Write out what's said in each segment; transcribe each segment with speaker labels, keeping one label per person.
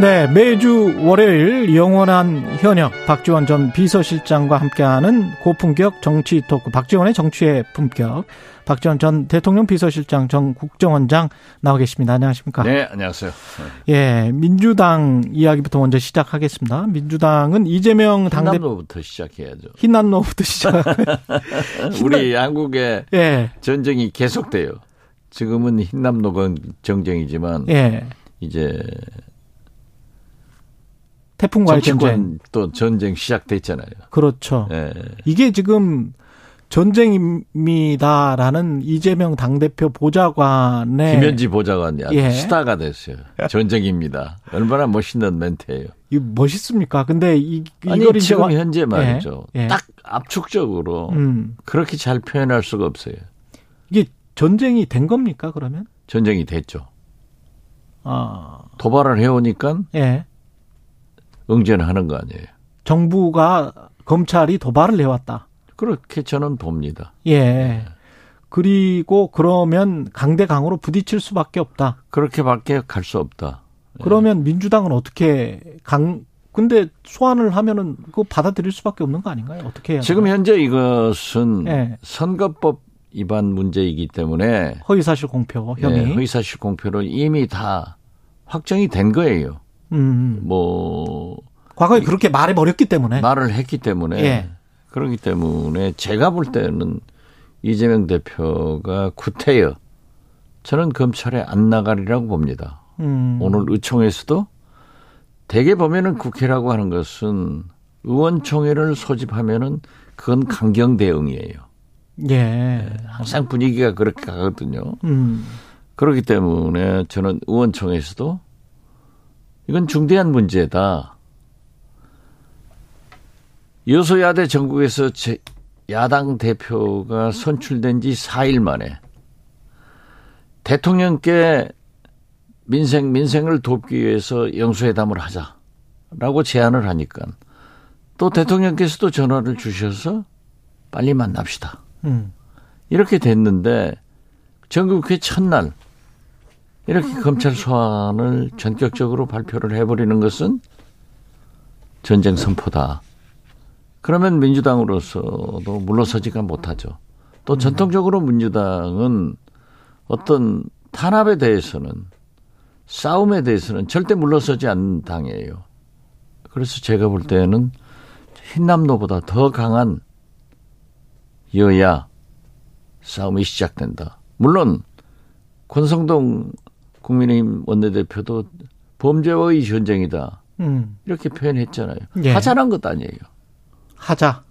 Speaker 1: 네, 매주 월요일 영원한 현역 박지원 전 비서실장과 함께하는 고품격 정치 토크 박지원의 정치의 품격 박지원 전 대통령 비서실장 전 국정원장 나와 계십니다. 안녕하십니까?
Speaker 2: 네, 안녕하세요.
Speaker 1: 예, 민주당 이야기부터 먼저 시작하겠습니다. 민주당은 이재명 당대
Speaker 2: 흰남노부터 시작해야죠.
Speaker 1: 흰남노부터 시작.
Speaker 2: 우리 한국의
Speaker 1: 예,
Speaker 2: 전쟁이 계속돼요. 지금은 흰남노 정쟁이지만
Speaker 1: 예.
Speaker 2: 이제
Speaker 1: 태풍과의 전쟁.
Speaker 2: 또 전쟁 시작됐잖아요.
Speaker 1: 그렇죠.
Speaker 2: 예.
Speaker 1: 이게 지금 전쟁입니다라는 이재명 당대표 보좌관의
Speaker 2: 김현지 보좌관이
Speaker 1: 예.
Speaker 2: 스타가 됐어요. 전쟁입니다. 얼마나 멋있는 멘트예요.
Speaker 1: 이 멋있습니까? 근데 이
Speaker 2: 아니
Speaker 1: 이걸
Speaker 2: 지금
Speaker 1: 와-
Speaker 2: 현재 말이죠.
Speaker 1: 예, 예.
Speaker 2: 딱 압축적으로
Speaker 1: 음,
Speaker 2: 그렇게 잘 표현할 수가 없어요.
Speaker 1: 이게 전쟁이 된 겁니까? 그러면
Speaker 2: 전쟁이 됐죠.
Speaker 1: 아,
Speaker 2: 도발을 해오니까
Speaker 1: 예,
Speaker 2: 응전을 하는 거 아니에요.
Speaker 1: 정부가 검찰이 도발을 해왔다.
Speaker 2: 그렇게 저는 봅니다.
Speaker 1: 예. 그리고 그러면 강대강으로 부딪힐 수밖에 없다.
Speaker 2: 그렇게밖에 갈 수 없다.
Speaker 1: 그러면 민주당은 어떻게 강 근데 소환을 하면은 그거 받아들일 수밖에 없는 거 아닌가요? 어떻게 해야
Speaker 2: 지금? 현재 이것은
Speaker 1: 예.
Speaker 2: 선거법 위반 문제이기 때문에
Speaker 1: 허위사실 공표 혐의.
Speaker 2: 네, 허위사실 공표로 이미 다 확정이 된 거예요.
Speaker 1: 음.
Speaker 2: 뭐
Speaker 1: 과거에 그렇게 말해 버렸기 때문에.
Speaker 2: 말을 했기 때문에
Speaker 1: 예.
Speaker 2: 그렇기 때문에 제가 볼 때는 이재명 대표가 구태여 저는 검찰에 안 나가리라고 봅니다.
Speaker 1: 음.
Speaker 2: 오늘 의총에서도 대개 보면은 국회라고 하는 것은 의원총회를 소집하면은 그건 강경 대응이에요.
Speaker 1: 예.
Speaker 2: 항상 분위기가 그렇게 가거든요.
Speaker 1: 음.
Speaker 2: 그렇기 때문에 저는 의원총회에서도 이건 중대한 문제다. 여소야대 전국에서 제 야당 대표가 선출된 지 4일 만에 대통령께 민생 민생을 돕기 위해서 영수회담을 하자라고 제안을 하니까 또 대통령께서도 전화를 주셔서 빨리 만납시다.
Speaker 1: 음.
Speaker 2: 이렇게 됐는데 전국회 첫날 이렇게 검찰 소환을 전격적으로 발표를 해버리는 것은 전쟁 선포다. 그러면 민주당으로서도 물러서지가 못하죠. 또 전통적으로 민주당은 어떤 탄압에 대해서는 싸움에 대해서는 절대 물러서지 않는 당이에요. 그래서 제가 볼 때는 흰남노보다 더 강한 여야 싸움이 시작된다. 물론 권성동 국민의힘 원내대표도 범죄와의 전쟁이다.
Speaker 1: 음.
Speaker 2: 이렇게 표현했잖아요.
Speaker 1: 예.
Speaker 2: 하자란 것 아니에요.
Speaker 1: 하자.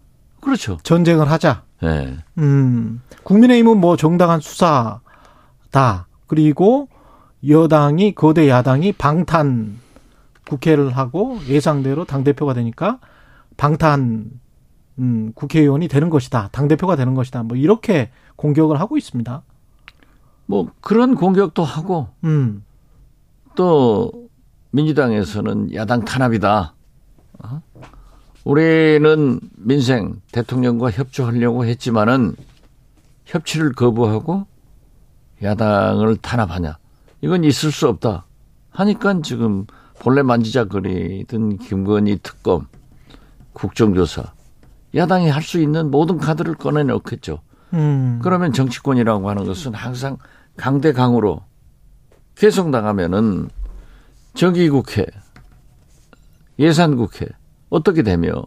Speaker 2: 그렇죠.
Speaker 1: 전쟁을 하자.
Speaker 2: 예.
Speaker 1: 음. 국민의힘은 뭐 정당한 수사다. 그리고 여당이 거대 야당이 방탄 국회를 하고 예상대로 당 대표가 되니까 방탄 음, 국회의원이 되는 것이다. 당 대표가 되는 것이다. 뭐 이렇게 공격을 하고 있습니다.
Speaker 2: 뭐 그런 공격도 하고
Speaker 1: 음.
Speaker 2: 또 민주당에서는 야당 탄압이다. 어? 우리는 민생 대통령과 협조하려고 했지만은 협치를 거부하고 야당을 탄압하냐. 이건 있을 수 없다. 하니까 지금 본래 만지작거리던 김건희 특검, 국정조사, 야당이 할 수 있는 모든 카드를 꺼내놓겠죠.
Speaker 1: 음.
Speaker 2: 그러면 정치권이라고 하는 것은 항상 강대 강으로 계속 나가면은 정기국회, 예산국회 어떻게 되며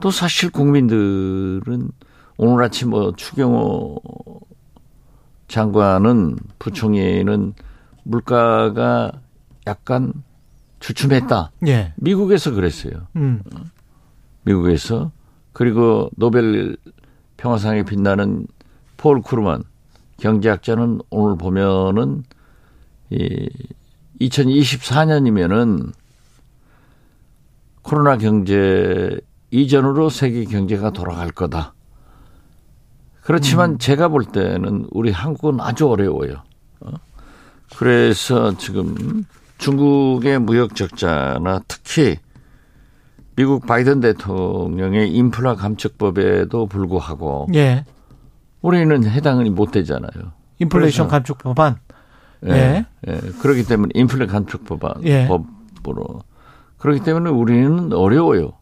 Speaker 2: 또 사실 국민들은 오늘 아침 뭐 추경호 장관은 부총리는 물가가 약간 주춤했다.
Speaker 1: 예.
Speaker 2: 미국에서 그랬어요.
Speaker 1: 음.
Speaker 2: 미국에서 그리고 노벨 평화상에 빛나는 폴 크루만 경제학자는 오늘 보면은 이 2024년이면은 코로나 경제 이전으로 세계 경제가 돌아갈 거다. 그렇지만 제가 볼 때는 우리 한국은 아주 어려워요. 어? 그래서 지금 중국의 무역 적자나 특히 미국 바이든 대통령의 인플라 감축법에도 불구하고
Speaker 1: 예.
Speaker 2: 우리는 해당이 못 되잖아요.
Speaker 1: 인플레이션 감축 법안.
Speaker 2: 예.
Speaker 1: 예.
Speaker 2: 예. 그렇기 때문에 인플레 감축 법안
Speaker 1: 예.
Speaker 2: 법으로 그렇기 때문에 우리는 어려워요.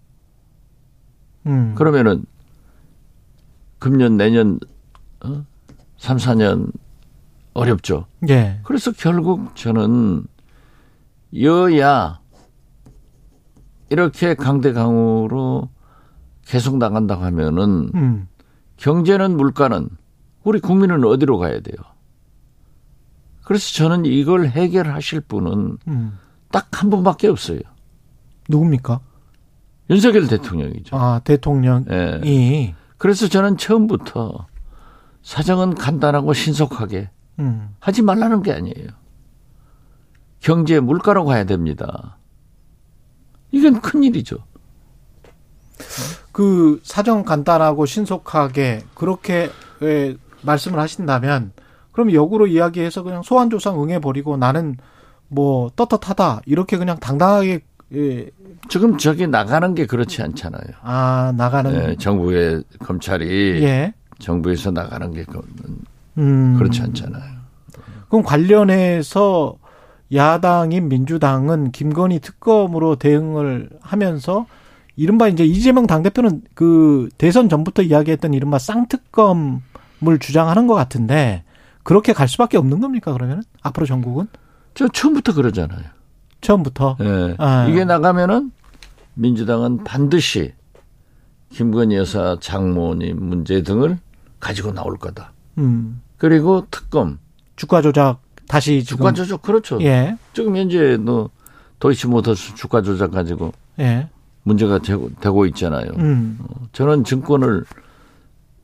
Speaker 1: 음.
Speaker 2: 그러면은 금년 내년 어? 3, 4년 어렵죠.
Speaker 1: 예.
Speaker 2: 그래서 결국 저는 여야 이렇게 강대강으로 계속 나간다고 하면은
Speaker 1: 음.
Speaker 2: 경제는 물가는 우리 국민은 어디로 가야 돼요? 그래서 저는 이걸 해결하실 분은
Speaker 1: 음.
Speaker 2: 딱한 분밖에 없어요.
Speaker 1: 누굽니까?
Speaker 2: 윤석열 대통령이죠.
Speaker 1: 아, 대통령이.
Speaker 2: 예. 그래서 저는 처음부터 사정은 간단하고 신속하게
Speaker 1: 음.
Speaker 2: 하지 말라는 게 아니에요. 경제 물가로 가야 됩니다. 이건 큰일이죠.
Speaker 1: 그 사정 간단하고 신속하게 그렇게 예, 말씀을 하신다면 그럼 역으로 이야기해서 그냥 소환 조사 응해 버리고 나는 뭐 떳떳하다 이렇게 그냥 당당하게 예,
Speaker 2: 지금 저기 나가는 게 그렇지 않잖아요.
Speaker 1: 아 나가는
Speaker 2: 예, 정부의 검찰이
Speaker 1: 예.
Speaker 2: 정부에서 나가는 게 그-
Speaker 1: 음.
Speaker 2: 그렇지 않잖아요.
Speaker 1: 그럼 관련해서 야당인 민주당은 김건희 특검으로 대응을 하면서 이른바 이제 이재명 당대표는 그 대선 전부터 이야기했던 이른바 쌍특검을 주장하는 것 같은데 그렇게 갈 수밖에 없는 겁니까 그러면 앞으로 전국은
Speaker 2: 저 처음부터 그러잖아요.
Speaker 1: 처음부터
Speaker 2: 예.
Speaker 1: 아.
Speaker 2: 이게 나가면은 민주당은 반드시 김건희 여사 장모님 문제 등을 가지고 나올 거다.
Speaker 1: 음
Speaker 2: 그리고 특검,
Speaker 1: 주가 조작 다시
Speaker 2: 주가 조작 그렇죠.
Speaker 1: 예
Speaker 2: 지금 현재 너 도이치모터스 주가 조작 가지고
Speaker 1: 예.
Speaker 2: 문제가 되고, 되고 있잖아요.
Speaker 1: 음.
Speaker 2: 저는 증권을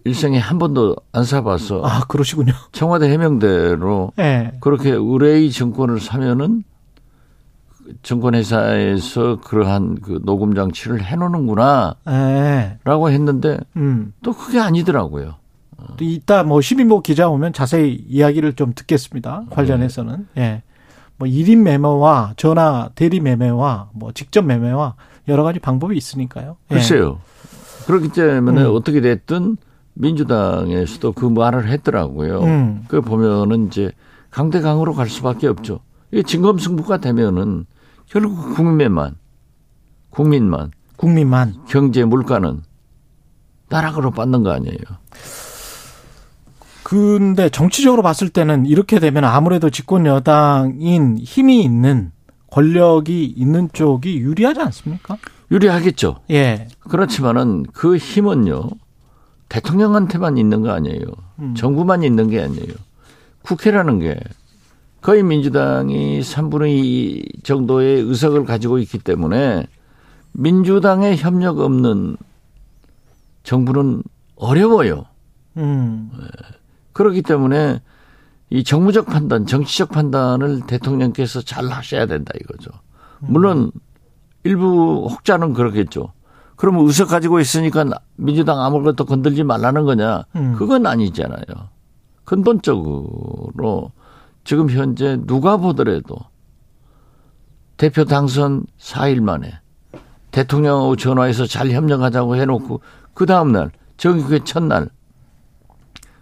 Speaker 2: 일생에 한 번도 안 사봐서
Speaker 1: 아, 그러시군요.
Speaker 2: 청와대 해명대로
Speaker 1: 예.
Speaker 2: 그렇게 의뢰의 증권을 사면은 증권회사에서 그러한 그 녹음 장치를 해놓는구나라고
Speaker 1: 예.
Speaker 2: 했는데
Speaker 1: 음.
Speaker 2: 또 그게 아니더라고요.
Speaker 1: 또 이따 뭐 시민보 기자 오면 자세히 이야기를 좀 듣겠습니다. 관련해서는. 예. 뭐 1인 매매와 전화 대리 매매와 뭐 직접 매매와 여러 가지 방법이 있으니까요. 예.
Speaker 2: 글쎄요. 그렇기 때문에
Speaker 1: 음.
Speaker 2: 어떻게 됐든 민주당에서도 그 말을 했더라고요.
Speaker 1: 음.
Speaker 2: 그 보면은 이제 강대강으로 갈 수밖에 없죠. 이게 진검승부가 되면은 결국 국민만 국민만
Speaker 1: 국민만
Speaker 2: 경제 물가는 나락으로 빠는 거 아니에요.
Speaker 1: 근데 정치적으로 봤을 때는 이렇게 되면 아무래도 집권 여당인 힘이 있는 권력이 있는 쪽이 유리하지 않습니까?
Speaker 2: 유리하겠죠.
Speaker 1: 예.
Speaker 2: 그렇지만은 그 힘은요 대통령한테만 있는 거 아니에요.
Speaker 1: 음.
Speaker 2: 정부만 있는 게 아니에요. 국회라는 게 거의 민주당이 3분의 2 정도의 의석을 가지고 있기 때문에 민주당의 협력 없는 정부는 어려워요.
Speaker 1: 음.
Speaker 2: 그렇기 때문에 이 정무적 판단, 정치적 판단을 대통령께서 잘 하셔야 된다 이거죠. 물론 일부 혹자는 그렇겠죠. 그러면 의석 가지고 있으니까 민주당 아무것도 건들지 말라는 거냐?
Speaker 1: 음.
Speaker 2: 그건 아니잖아요. 근본적으로 지금 현재 누가 보더라도 대표 당선 4일 만에 대통령하고 전화해서 잘 협력하자고 해놓고 그 다음날 정기회 첫날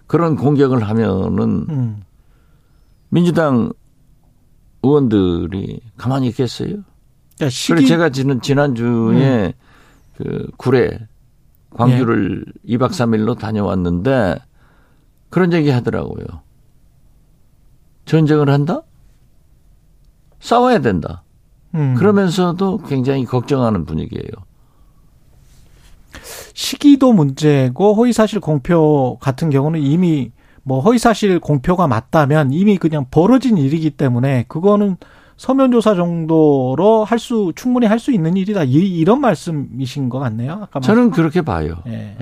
Speaker 2: 그런 공격을 하면은
Speaker 1: 음.
Speaker 2: 민주당 의원들이 가만히 있겠어요?
Speaker 1: 그러니까 시기
Speaker 2: 제가 지난 지난주에 그 구례 광주를 이 2박 3일로 다녀왔는데 그런 얘기 하더라고요. 전쟁을 한다? 싸워야 된다.
Speaker 1: 음.
Speaker 2: 그러면서도 굉장히 걱정하는 분위기예요.
Speaker 1: 시기도 문제고 허위사실 공표 같은 경우는 이미 뭐 허위사실 공표가 맞다면 이미 그냥 벌어진 일이기 때문에 그거는 서면 조사 정도로 할 수 충분히 할 수 있는 일이다 이, 이런 말씀이신 것 같네요. 아까
Speaker 2: 저는 그렇게 봐요.
Speaker 1: 말- 예.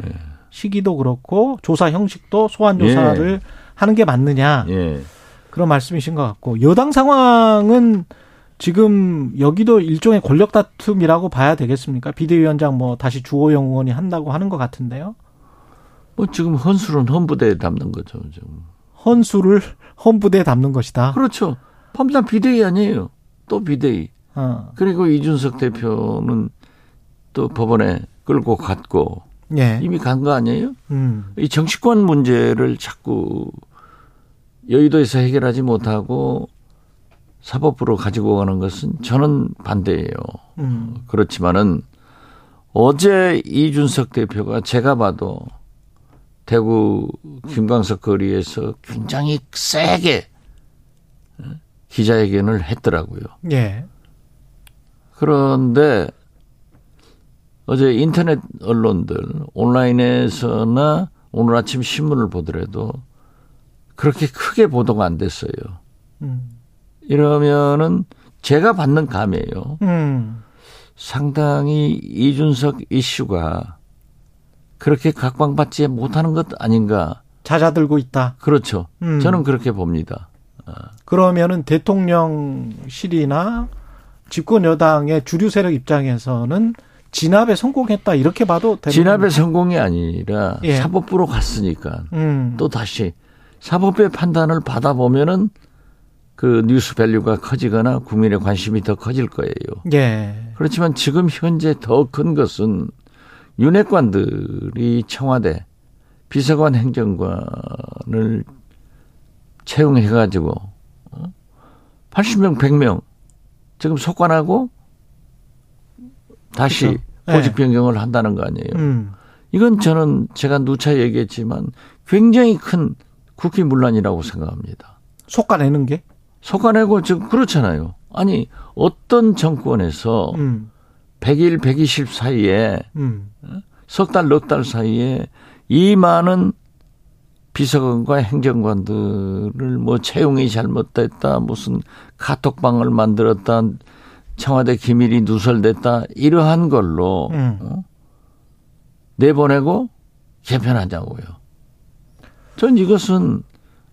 Speaker 1: 시기도 그렇고 조사 형식도 소환 조사를 하는 게 맞느냐
Speaker 2: 예.
Speaker 1: 그런 말씀이신 것 같고 여당 상황은 지금 여기도 일종의 권력 다툼이라고 봐야 되겠습니까? 비대위원장 뭐 다시 주호영 의원이 한다고 하는 것 같은데요.
Speaker 2: 뭐 지금 헌술은 헌부대에 담는 거죠. 지금.
Speaker 1: 헌수를 헌부대에 담는 것이다.
Speaker 2: 그렇죠. 판단 비대위 아니에요. 또 비대위.
Speaker 1: 어.
Speaker 2: 그리고 이준석 대표는 또 법원에 끌고 갔고
Speaker 1: 예.
Speaker 2: 이미 간 거 아니에요?
Speaker 1: 음.
Speaker 2: 이 정치권 문제를 자꾸 여의도에서 해결하지 못하고 사법부로 가지고 가는 것은 저는 반대예요.
Speaker 1: 음.
Speaker 2: 그렇지만은 어제 이준석 대표가 제가 봐도 대구 김광석 거리에서 굉장히 세게 기자회견을 했더라고요.
Speaker 1: 예.
Speaker 2: 그런데 어제 인터넷 언론들 온라인에서나 오늘 아침 신문을 보더라도 그렇게 크게 보도가 안 됐어요.
Speaker 1: 음.
Speaker 2: 이러면은 제가 받는 감이에요.
Speaker 1: 음.
Speaker 2: 상당히 이준석 이슈가 그렇게 각광받지 못하는 것 아닌가.
Speaker 1: 잦아들고 있다.
Speaker 2: 그렇죠.
Speaker 1: 음.
Speaker 2: 저는 그렇게 봅니다.
Speaker 1: 그러면은 대통령실이나 집권 여당의 주류 세력 입장에서는 진압에 성공했다 이렇게 봐도 되는 겁니까?
Speaker 2: 성공이 아니라
Speaker 1: 예.
Speaker 2: 사법부로 갔으니까
Speaker 1: 음.
Speaker 2: 또 다시 사법부의 판단을 받아보면은 그 뉴스 밸류가 커지거나 국민의 관심이 더 커질 거예요.
Speaker 1: 예.
Speaker 2: 그렇지만 지금 현재 더 큰 것은 윤핵관들이 청와대 비서관 행정관을 채용해가지고 어? 80명, 100명 지금 속관하고 다시
Speaker 1: 그렇죠.
Speaker 2: 보직 변경을 한다는 거 아니에요.
Speaker 1: 음.
Speaker 2: 이건 저는 제가 누차 얘기했지만 굉장히 큰 국기 문란이라고 생각합니다.
Speaker 1: 속아내는 게?
Speaker 2: 속아내고 지금 그렇잖아요. 아니 어떤 정권에서
Speaker 1: 음.
Speaker 2: 100일, 120 사이에
Speaker 1: 음.
Speaker 2: 석 달, 넉 달 사이에 이 많은 비서관과 행정관들을 뭐 채용이 잘못됐다, 무슨 카톡방을 만들었다, 청와대 기밀이 누설됐다, 이러한 걸로
Speaker 1: 음.
Speaker 2: 어? 내보내고 개편하자고요. 전 이것은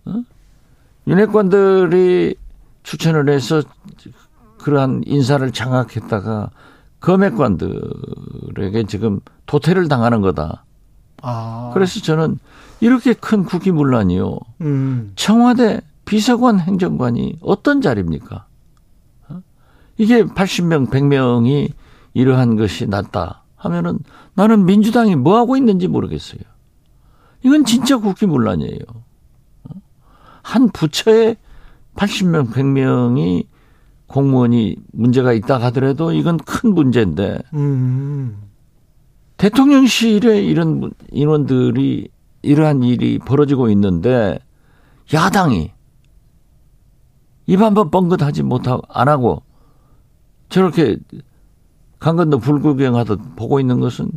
Speaker 2: 어? 윤핵관들이 추천을 해서 그러한 인사를 장악했다가 검핵관들에게 지금 도태를 당하는 거다.
Speaker 1: 아.
Speaker 2: 그래서 저는 이렇게 큰 국기문란이요.
Speaker 1: 음.
Speaker 2: 청와대 비서관 행정관이 어떤 자리입니까? 어? 이게 80명, 100명이 이러한 것이 낫다 하면은 나는 민주당이 뭐 하고 있는지 모르겠어요. 이건 진짜 국기문란이에요. 어? 한 부처에 80명, 100명이 공무원이 문제가 있다 하더라도 이건 큰 문제인데
Speaker 1: 음.
Speaker 2: 대통령실에 이런 문- 인원들이 이러한 일이 벌어지고 있는데 야당이 입 한 번 뻥긋하지 못하고 안 하고 저렇게 강 건너 불구경하듯 보고 있는 것은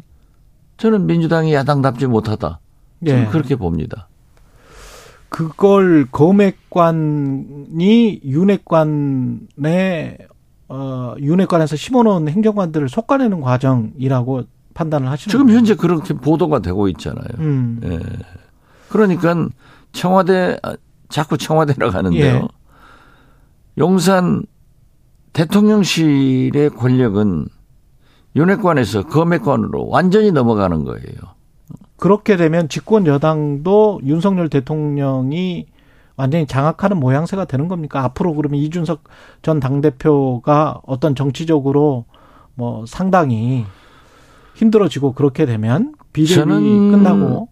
Speaker 2: 저는 민주당이 야당답지 못하다. 저는
Speaker 1: 예.
Speaker 2: 그렇게 봅니다.
Speaker 1: 그걸 검핵관이 윤핵관의 어 윤핵관에서 심어놓은 행정관들을 속아내는 과정이라고 판단을 하시는
Speaker 2: 지금
Speaker 1: 거예요?
Speaker 2: 현재 그렇게 보도가 되고 있잖아요.
Speaker 1: 음.
Speaker 2: 예. 그러니까 청와대 아, 자꾸 청와대라고 하는데요.
Speaker 1: 예.
Speaker 2: 용산 대통령실의 권력은 윤핵관에서 검핵관으로 완전히 넘어가는 거예요.
Speaker 1: 그렇게 되면 집권 여당도 윤석열 대통령이 완전히 장악하는 모양새가 되는 겁니까? 앞으로 그러면 이준석 전 당대표가 어떤 정치적으로 뭐 상당히 힘들어지고 그렇게 되면 비대위
Speaker 2: 저는
Speaker 1: 끝나고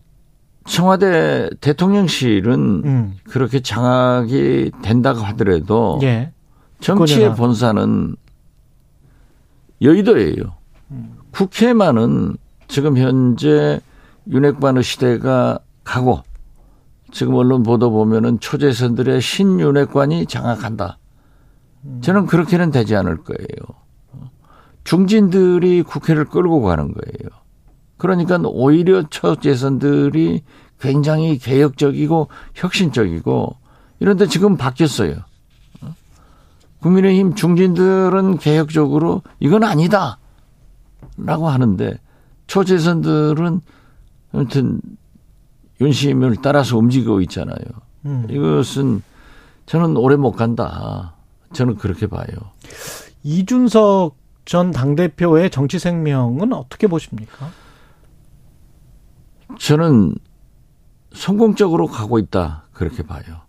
Speaker 2: 청와대 대통령실은
Speaker 1: 음.
Speaker 2: 그렇게 장악이 된다고 하더라도
Speaker 1: 예.
Speaker 2: 정치의. 본사는 여의도예요. 국회만은 지금 현재 윤핵관의 시대가 가고 지금 언론 보도 보면은 초재선들의 신윤핵관이 장악한다. 저는 그렇게는 되지 않을 거예요. 중진들이 국회를 끌고 가는 거예요. 그러니까 오히려 초재선들이 굉장히 개혁적이고 혁신적이고 이런데 지금 바뀌었어요. 국민의힘 중진들은 개혁적으로 이건 아니다. 라고 하는데 초재선들은 아무튼 윤심을 따라서 움직이고 있잖아요.
Speaker 1: 음.
Speaker 2: 이것은 저는 오래 못 간다. 저는 그렇게 봐요.
Speaker 1: 이준석 전 당대표의 정치 생명은 어떻게 보십니까?
Speaker 2: 저는 성공적으로 가고 있다. 그렇게 봐요.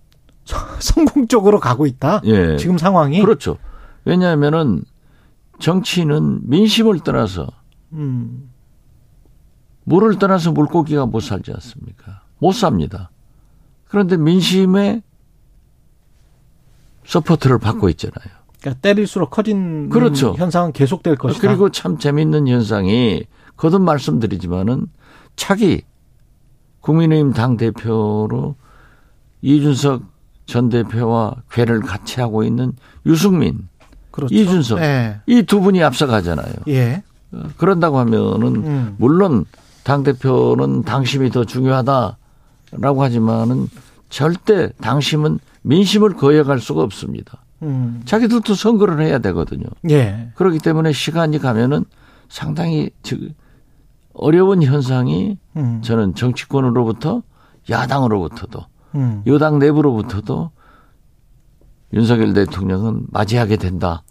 Speaker 1: 성공적으로 가고 있다.
Speaker 2: 예.
Speaker 1: 지금 상황이.
Speaker 2: 그렇죠. 왜냐하면은 정치는 민심을 떠나서
Speaker 1: 음.
Speaker 2: 물을 떠나서 물고기가 못 살지 않습니까? 못 삽니다. 그런데 민심의 support를 받고 있잖아요.
Speaker 1: 그러니까 때릴수록 커진
Speaker 2: 그렇죠.
Speaker 1: 현상은 계속될 것이다.
Speaker 2: 그리고 참 재밌는 현상이 거듭 말씀드리지만은 차기 국민의힘 당 대표로 이준석 전 대표와 괴를 같이 하고 있는 유승민,
Speaker 1: 그렇죠.
Speaker 2: 이준석
Speaker 1: 예.
Speaker 2: 이두 분이 앞서가잖아요.
Speaker 1: 예.
Speaker 2: 어, 그런다고 하면은
Speaker 1: 음.
Speaker 2: 물론 당 대표는 당심이 더 중요하다라고 하지만은 절대 당심은 민심을 거역할 수가 없습니다.
Speaker 1: 음.
Speaker 2: 자기들도 선거를 해야 되거든요.
Speaker 1: 예.
Speaker 2: 그렇기 때문에 시간이 가면은 상당히 즉 어려운 현상이
Speaker 1: 음.
Speaker 2: 저는 정치권으로부터 야당으로부터도
Speaker 1: 음.
Speaker 2: 여당 내부로부터도 윤석열 대통령은 맞이하게 된다.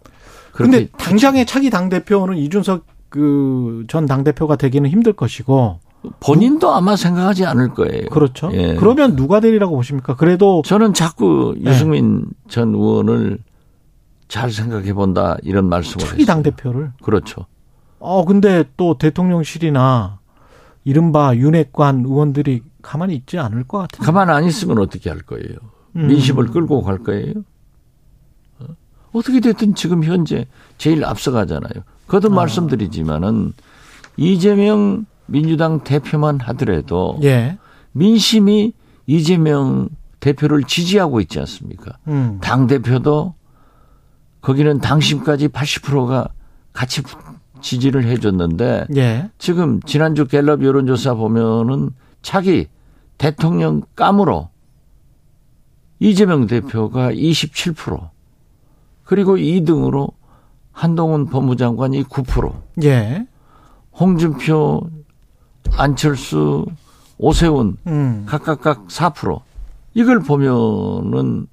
Speaker 2: 그렇게
Speaker 1: 당장의 차기 당 대표는 이준석 그 전 당 대표가 되기는 힘들 것이고
Speaker 2: 본인도 아마 생각하지 않을 거예요.
Speaker 1: 그렇죠.
Speaker 2: 예.
Speaker 1: 그러면 누가 되리라고 보십니까? 그래도
Speaker 2: 저는 자꾸
Speaker 1: 네.
Speaker 2: 유승민 전 의원을 잘 생각해 본다 이런 말씀을
Speaker 1: 차기 당. 대표를
Speaker 2: 그렇죠.
Speaker 1: 어 근데 또 대통령실이나 이른바 윤핵관 의원들이 가만히 있지 않을 것 같은데.
Speaker 2: 가만 안 있으면 어떻게 할 거예요?
Speaker 1: 음.
Speaker 2: 민심을 끌고 갈 거예요? 어? 어떻게 됐든 지금 현재 제일 앞서가잖아요. 거듭
Speaker 1: 아.
Speaker 2: 말씀드리지만은 이재명 민주당 대표만 하더라도
Speaker 1: 예.
Speaker 2: 민심이 이재명 대표를 지지하고 있지 않습니까?
Speaker 1: 음.
Speaker 2: 당 대표도 거기는 당심까지 80%가 같이 지지를 해줬는데
Speaker 1: 예.
Speaker 2: 지금 지난주 갤럽 여론조사 보면은 차기 대통령 감으로 이재명 대표가 27% 그리고 2등으로 한동훈 법무장관이 9%
Speaker 1: 예.
Speaker 2: 홍준표 안철수 오세훈
Speaker 1: 음.
Speaker 2: 각각각 4% 이걸 보면은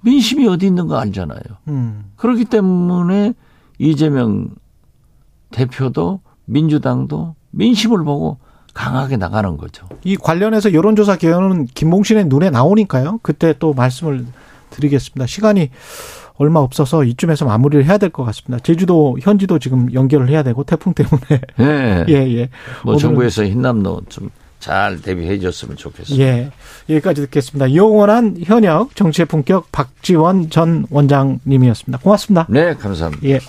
Speaker 2: 민심이 어디 있는 거 알잖아요.
Speaker 1: 음.
Speaker 2: 그렇기 때문에 이재명 대표도 민주당도 민심을 보고 강하게 나가는 거죠.
Speaker 1: 이 관련해서 여론조사 개요는 김봉신의 눈에 나오니까요. 그때 또 말씀을 드리겠습니다. 시간이 얼마 없어서 이쯤에서 마무리를 해야 될 것 같습니다. 제주도 현지도 지금 연결을 해야 되고 태풍 때문에
Speaker 2: 예.
Speaker 1: 예 예.
Speaker 2: 뭐 정부에서 흰남노 좀 잘 대비해 줬으면 좋겠어요.
Speaker 1: 예. 여기까지 듣겠습니다. 영원한 현역 정치의 품격 박지원 전 원장님이었습니다. 고맙습니다.
Speaker 2: 네, 감사합니다.
Speaker 1: 예.